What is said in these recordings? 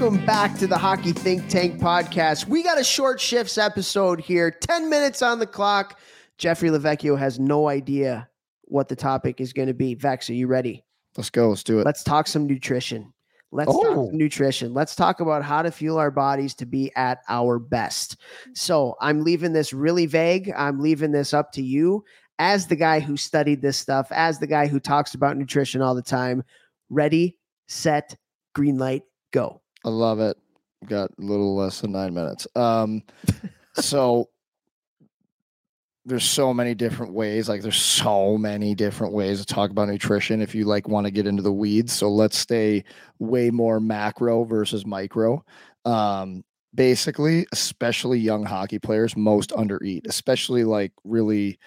Welcome back to the Hockey Think Tank podcast. We got a short shifts episode here, 10 minutes on the clock. Jeffrey Lavecchio has no idea what the topic is going to be. Vechs, are you ready? Let's go. Let's do it. Let's talk some nutrition. Let's Oh. talk nutrition. Let's talk about how to fuel our bodies to be at our best. So I'm leaving this really vague. I'm leaving this up to you as the guy who studied this stuff, as the guy who talks about nutrition all the time. Ready, set, green light, go. I love it. Got a little less than nine minutes. Um, so there's so many different ways. Like there's so many different ways to talk about nutrition. If you like want to get into the weeds, so let's stay way more macro versus micro. Um, basically, especially young hockey players, most undereat, especially like really,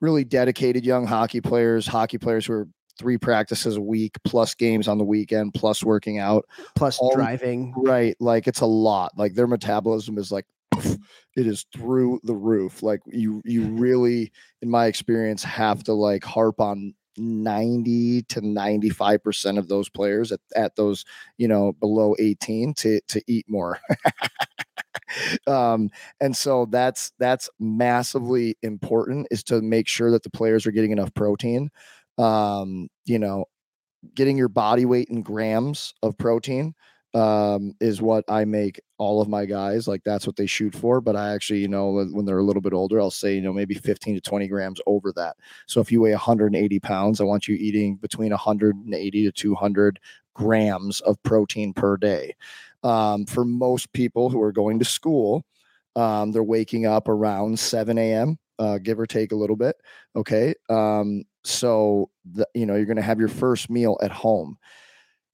really dedicated young hockey players, hockey players who are three practices a week plus games on the weekend plus working out Plus All- driving. Right. Like it's a lot. Like their metabolism is like it is through the roof. Like you you really, in my experience, have to like harp on 90 to 95 percent of those players at, at those, you know, below 18 to to eat more. um and so that's that's massively important is to make sure that the players are getting enough protein um you know getting your body weight in grams of protein um, is what I make all of my guys. Like that's what they shoot for. But I actually, you know, when- they're a little bit older, I'll say, you know, maybe 15 to 20 grams over that. So if you weigh 180 pounds, I want you eating between 180 to 200 grams of protein per day. Um, for most people who are going to school, um, they're waking up around 7 a.m., uh, give or take a little bit. Okay. Um, so, the, you know, you're going to have your first meal at home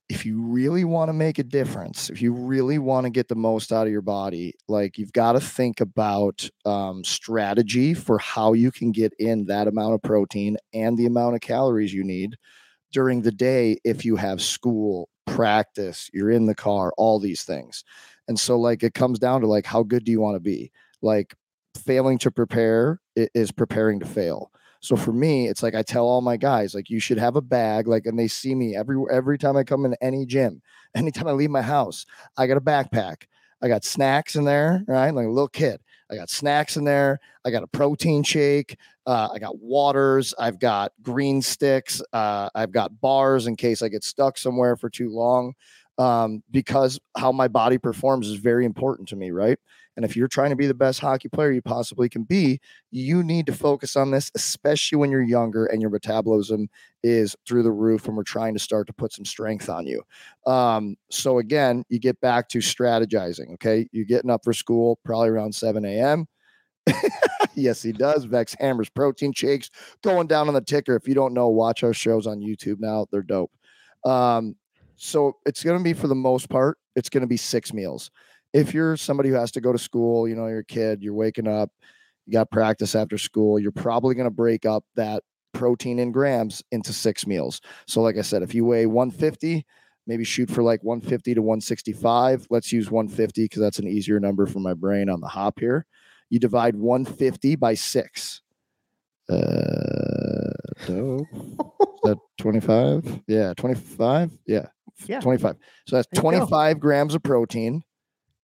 if you really want to make a difference, if you really want to get the most out of your body, like you've got to think about um, strategy for how you can get in that amount of protein and the amount of calories you need during the day if you have school, practice, you're in the car, all these things. And so, like, it comes down to like, how good do you want to be? Like, failing to prepare is preparing to fail. So for me, it's like I tell all my guys, like you should have a bag, like, and they see me every every time I come in any gym, anytime I leave my house, I got a backpack. I got snacks in there, right? Like a little kid. I got snacks in there. I got a protein shake. Uh, I got waters. I've got green sticks. Uh, I've got bars in case I get stuck somewhere for too long. Um, because how my body performs is very important to me, right? And if you're trying to be the best hockey player you possibly can be, you need to focus on this, especially when you're younger and your metabolism is through the roof and we're trying to start to put some strength on you. Um, so again, you get back to strategizing. Okay. You're getting up for school probably around 7 a.m. yes, he does. Vechs hammers protein shakes going down on the ticker. If you don't know, watch our shows on YouTube now. They're dope. Um, so it's going to be for the most part, it's going to be six meals. If you're somebody who has to go to school, you know, you're a kid, you're waking up, you got practice after school, you're probably going to break up that protein in grams into six meals. So, like I said, if you weigh 150, maybe shoot for like 150 to 165. Let's use 150 because that's an easier number for my brain on the hop here. You divide 150 by six. Uh, no. Is that 25? Yeah, 25. Yeah. Yeah. 25. So that's There you go. 25 grams of protein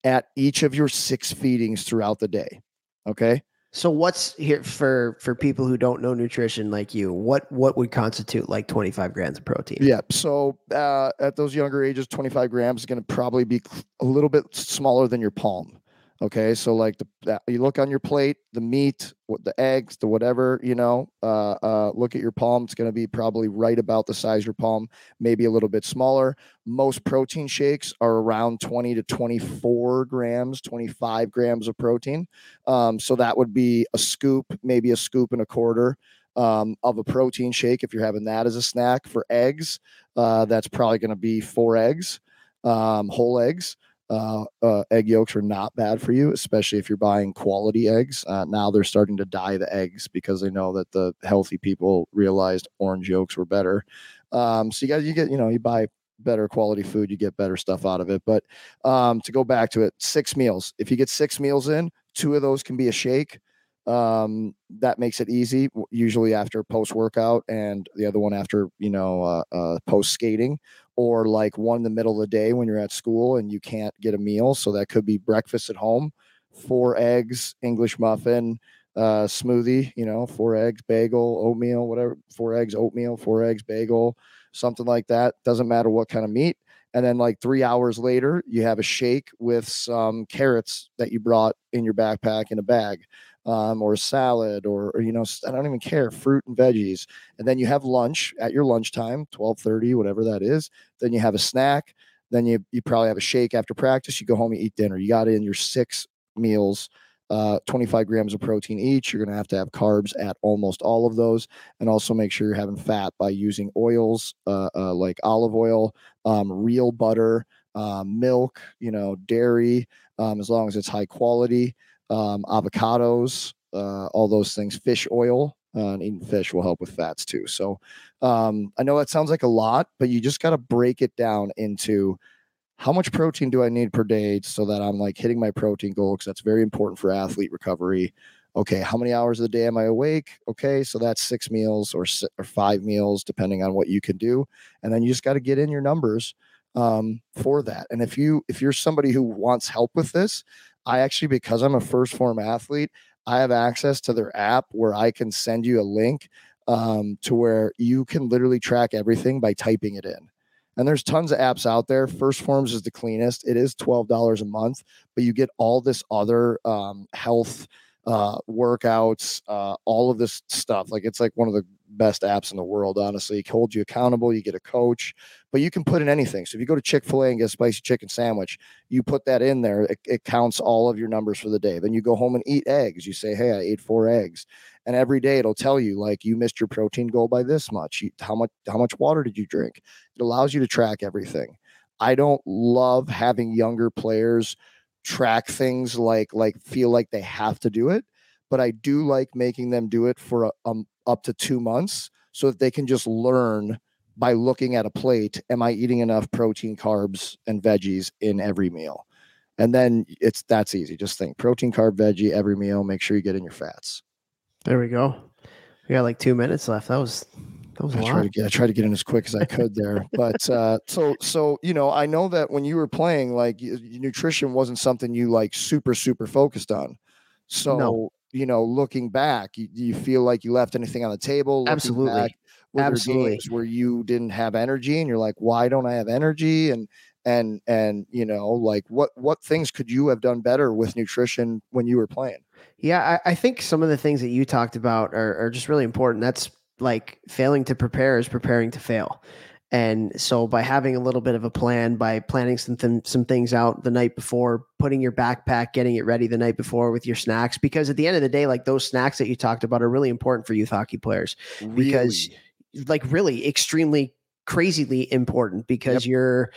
at each of your six feedings throughout the day. Okay. So what's here for for people who don't know nutrition like you? What what would constitute like 25 grams of protein? Yeah. So uh, at those younger ages, 25 grams is going to probably be a little bit smaller than your palm. Okay. So like the that, you look on your plate, the meat, the eggs, the whatever, you know, uh, uh, look at your palm. It's going to be probably right about the size of your palm, maybe a little bit smaller. Most protein shakes are around 20 to 24 grams, 25 grams of protein. Um, so that would be a scoop, maybe a scoop and a quarter um, of a protein shake if you're having that as a snack. For eggs, uh, that's probably going to be four eggs, um, whole eggs. Uh, uh, egg yolks are not bad for you, especially if you're buying quality eggs. Uh, now they're starting to dye the eggs because they know that the healthy people realized orange yolks were better. Um, so you guys, you get, you know, you buy better quality food, you get better stuff out of it. But um, to go back to it, six meals. If you get six meals in, two of those can be a shake. Um, that makes it easy. Usually after post workout, and the other one after you know uh, uh, post skating, or like one in the middle of the day when you're at school and you can't get a meal. So that could be breakfast at home, four eggs, English muffin, uh, smoothie. You know, four eggs, bagel, oatmeal, whatever. Four eggs, oatmeal, four eggs, bagel, something like that. Doesn't matter what kind of meat. And then like three hours later, you have a shake with some carrots that you brought in your backpack in a bag um, or a salad or, or, you know, i don't even care, fruit and veggies. And then you have lunch at your lunchtime, 1230, whatever that is. Then you have a snack. Then you, you probably have a shake after practice. You go home, you eat dinner. You got in your six meals, uh, 25 grams of protein each. You're going to have to have carbs at almost all of those. And also make sure you're having fat by using oils uh, uh, like olive oil, um, real butter, um, milk, you know, dairy, um, as long as it's high quality, um, avocados, uh, all those things, fish oil. Uh, and eating fish will help with fats too. So um, I know that sounds like a lot, but you just got to break it down into how much protein do I need per day so that I'm like hitting my protein goal because that's very important for athlete recovery. Okay, how many hours of the day am I awake? Okay, so that's six meals or or five meals depending on what you can do, and then you just got to get in your numbers um, for that. And if you if you're somebody who wants help with this, I actually because I'm a First Form athlete, I have access to their app where I can send you a link um, to where you can literally track everything by typing it in. And there's tons of apps out there. First Forms is the cleanest. It is twelve dollars a month, but you get all this other um, health uh, workouts, uh, all of this stuff. Like it's like one of the best apps in the world. Honestly, it holds you accountable. You get a coach, but you can put in anything. So if you go to Chick Fil A and get a spicy chicken sandwich, you put that in there. It, it counts all of your numbers for the day. Then you go home and eat eggs. You say, "Hey, I ate four eggs." and every day it'll tell you like you missed your protein goal by this much you, how much how much water did you drink it allows you to track everything i don't love having younger players track things like like feel like they have to do it but i do like making them do it for a, um, up to two months so that they can just learn by looking at a plate am i eating enough protein carbs and veggies in every meal and then it's that's easy just think protein carb veggie every meal make sure you get in your fats There we go. We got like two minutes left. That was that I tried to get I tried to get in as quick as I could there, but uh, so so you know I know that when you were playing, like nutrition wasn't something you like super super focused on. So you know, looking back, you, do you feel like you left anything on the table? Looking Absolutely. back, Absolutely. games where you didn't have energy, and you're like, why don't I have energy? And and and you know, like what what things could you have done better with nutrition when you were playing? Yeah, I, I think some of the things that you talked about are, are just really important. That's like failing to prepare is preparing to fail. And so by having a little bit of a plan, by planning some th- some things out the night before, putting your backpack, getting it ready the night before with your snacks, because at the end of the day, like those snacks that you talked about are really important for youth hockey players. Because- Like really extremely crazily important because you're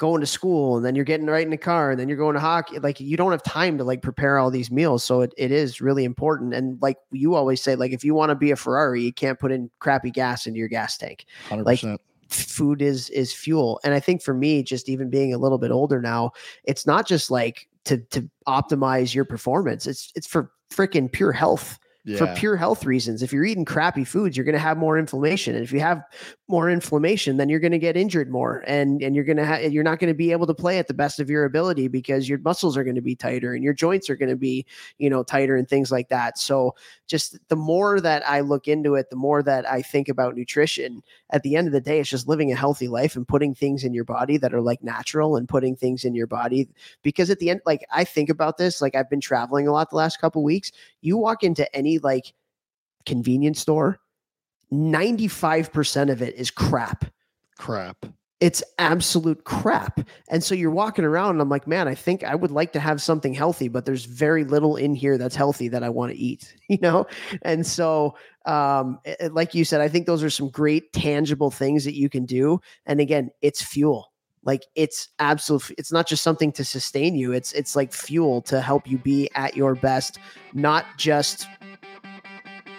going to school and then you're getting right in the car and then you're going to hockey. Like you don't have time to like prepare all these meals. So it, it is really important. And like you always say, like if you want to be a Ferrari, you can't put in crappy gas into your gas tank. hundred like. Food is is fuel. And I think for me, just even being a little bit older now, it's not just like to to optimize your performance. It's it's for freaking pure health for pure health reasons. If you're eating crappy foods, you're going to have more inflammation, and if you have more inflammation, then you're going to get injured more, and and you're going to have you're not going to be able to play at the best of your ability because your muscles are going to be tighter and your joints are going to be you know tighter and things like that. So just the more that I look into it, the more that I think about nutrition. At the end of the day, it's just living a healthy life and putting things in your body that are like natural and putting things in your body because at the end, like I think about this, like I've been traveling a lot the last couple weeks. You walk into any like convenience store, 95% of it is crap. Crap. It's absolute crap. And so you're walking around and I'm like, man, I think I would like to have something healthy, but there's very little in here that's healthy that I want to eat, you know? And so um it- like you said, I think those are some great tangible things that you can do. And again, it's fuel. Like it's absolute it's not just something to sustain you. It's it's like fuel to help you be at your best, not just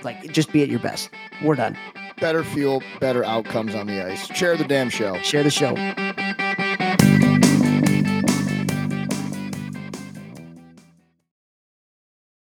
like just be at your best. We're done. Better fuel, better outcomes on the ice. Share the damn show. Share the show.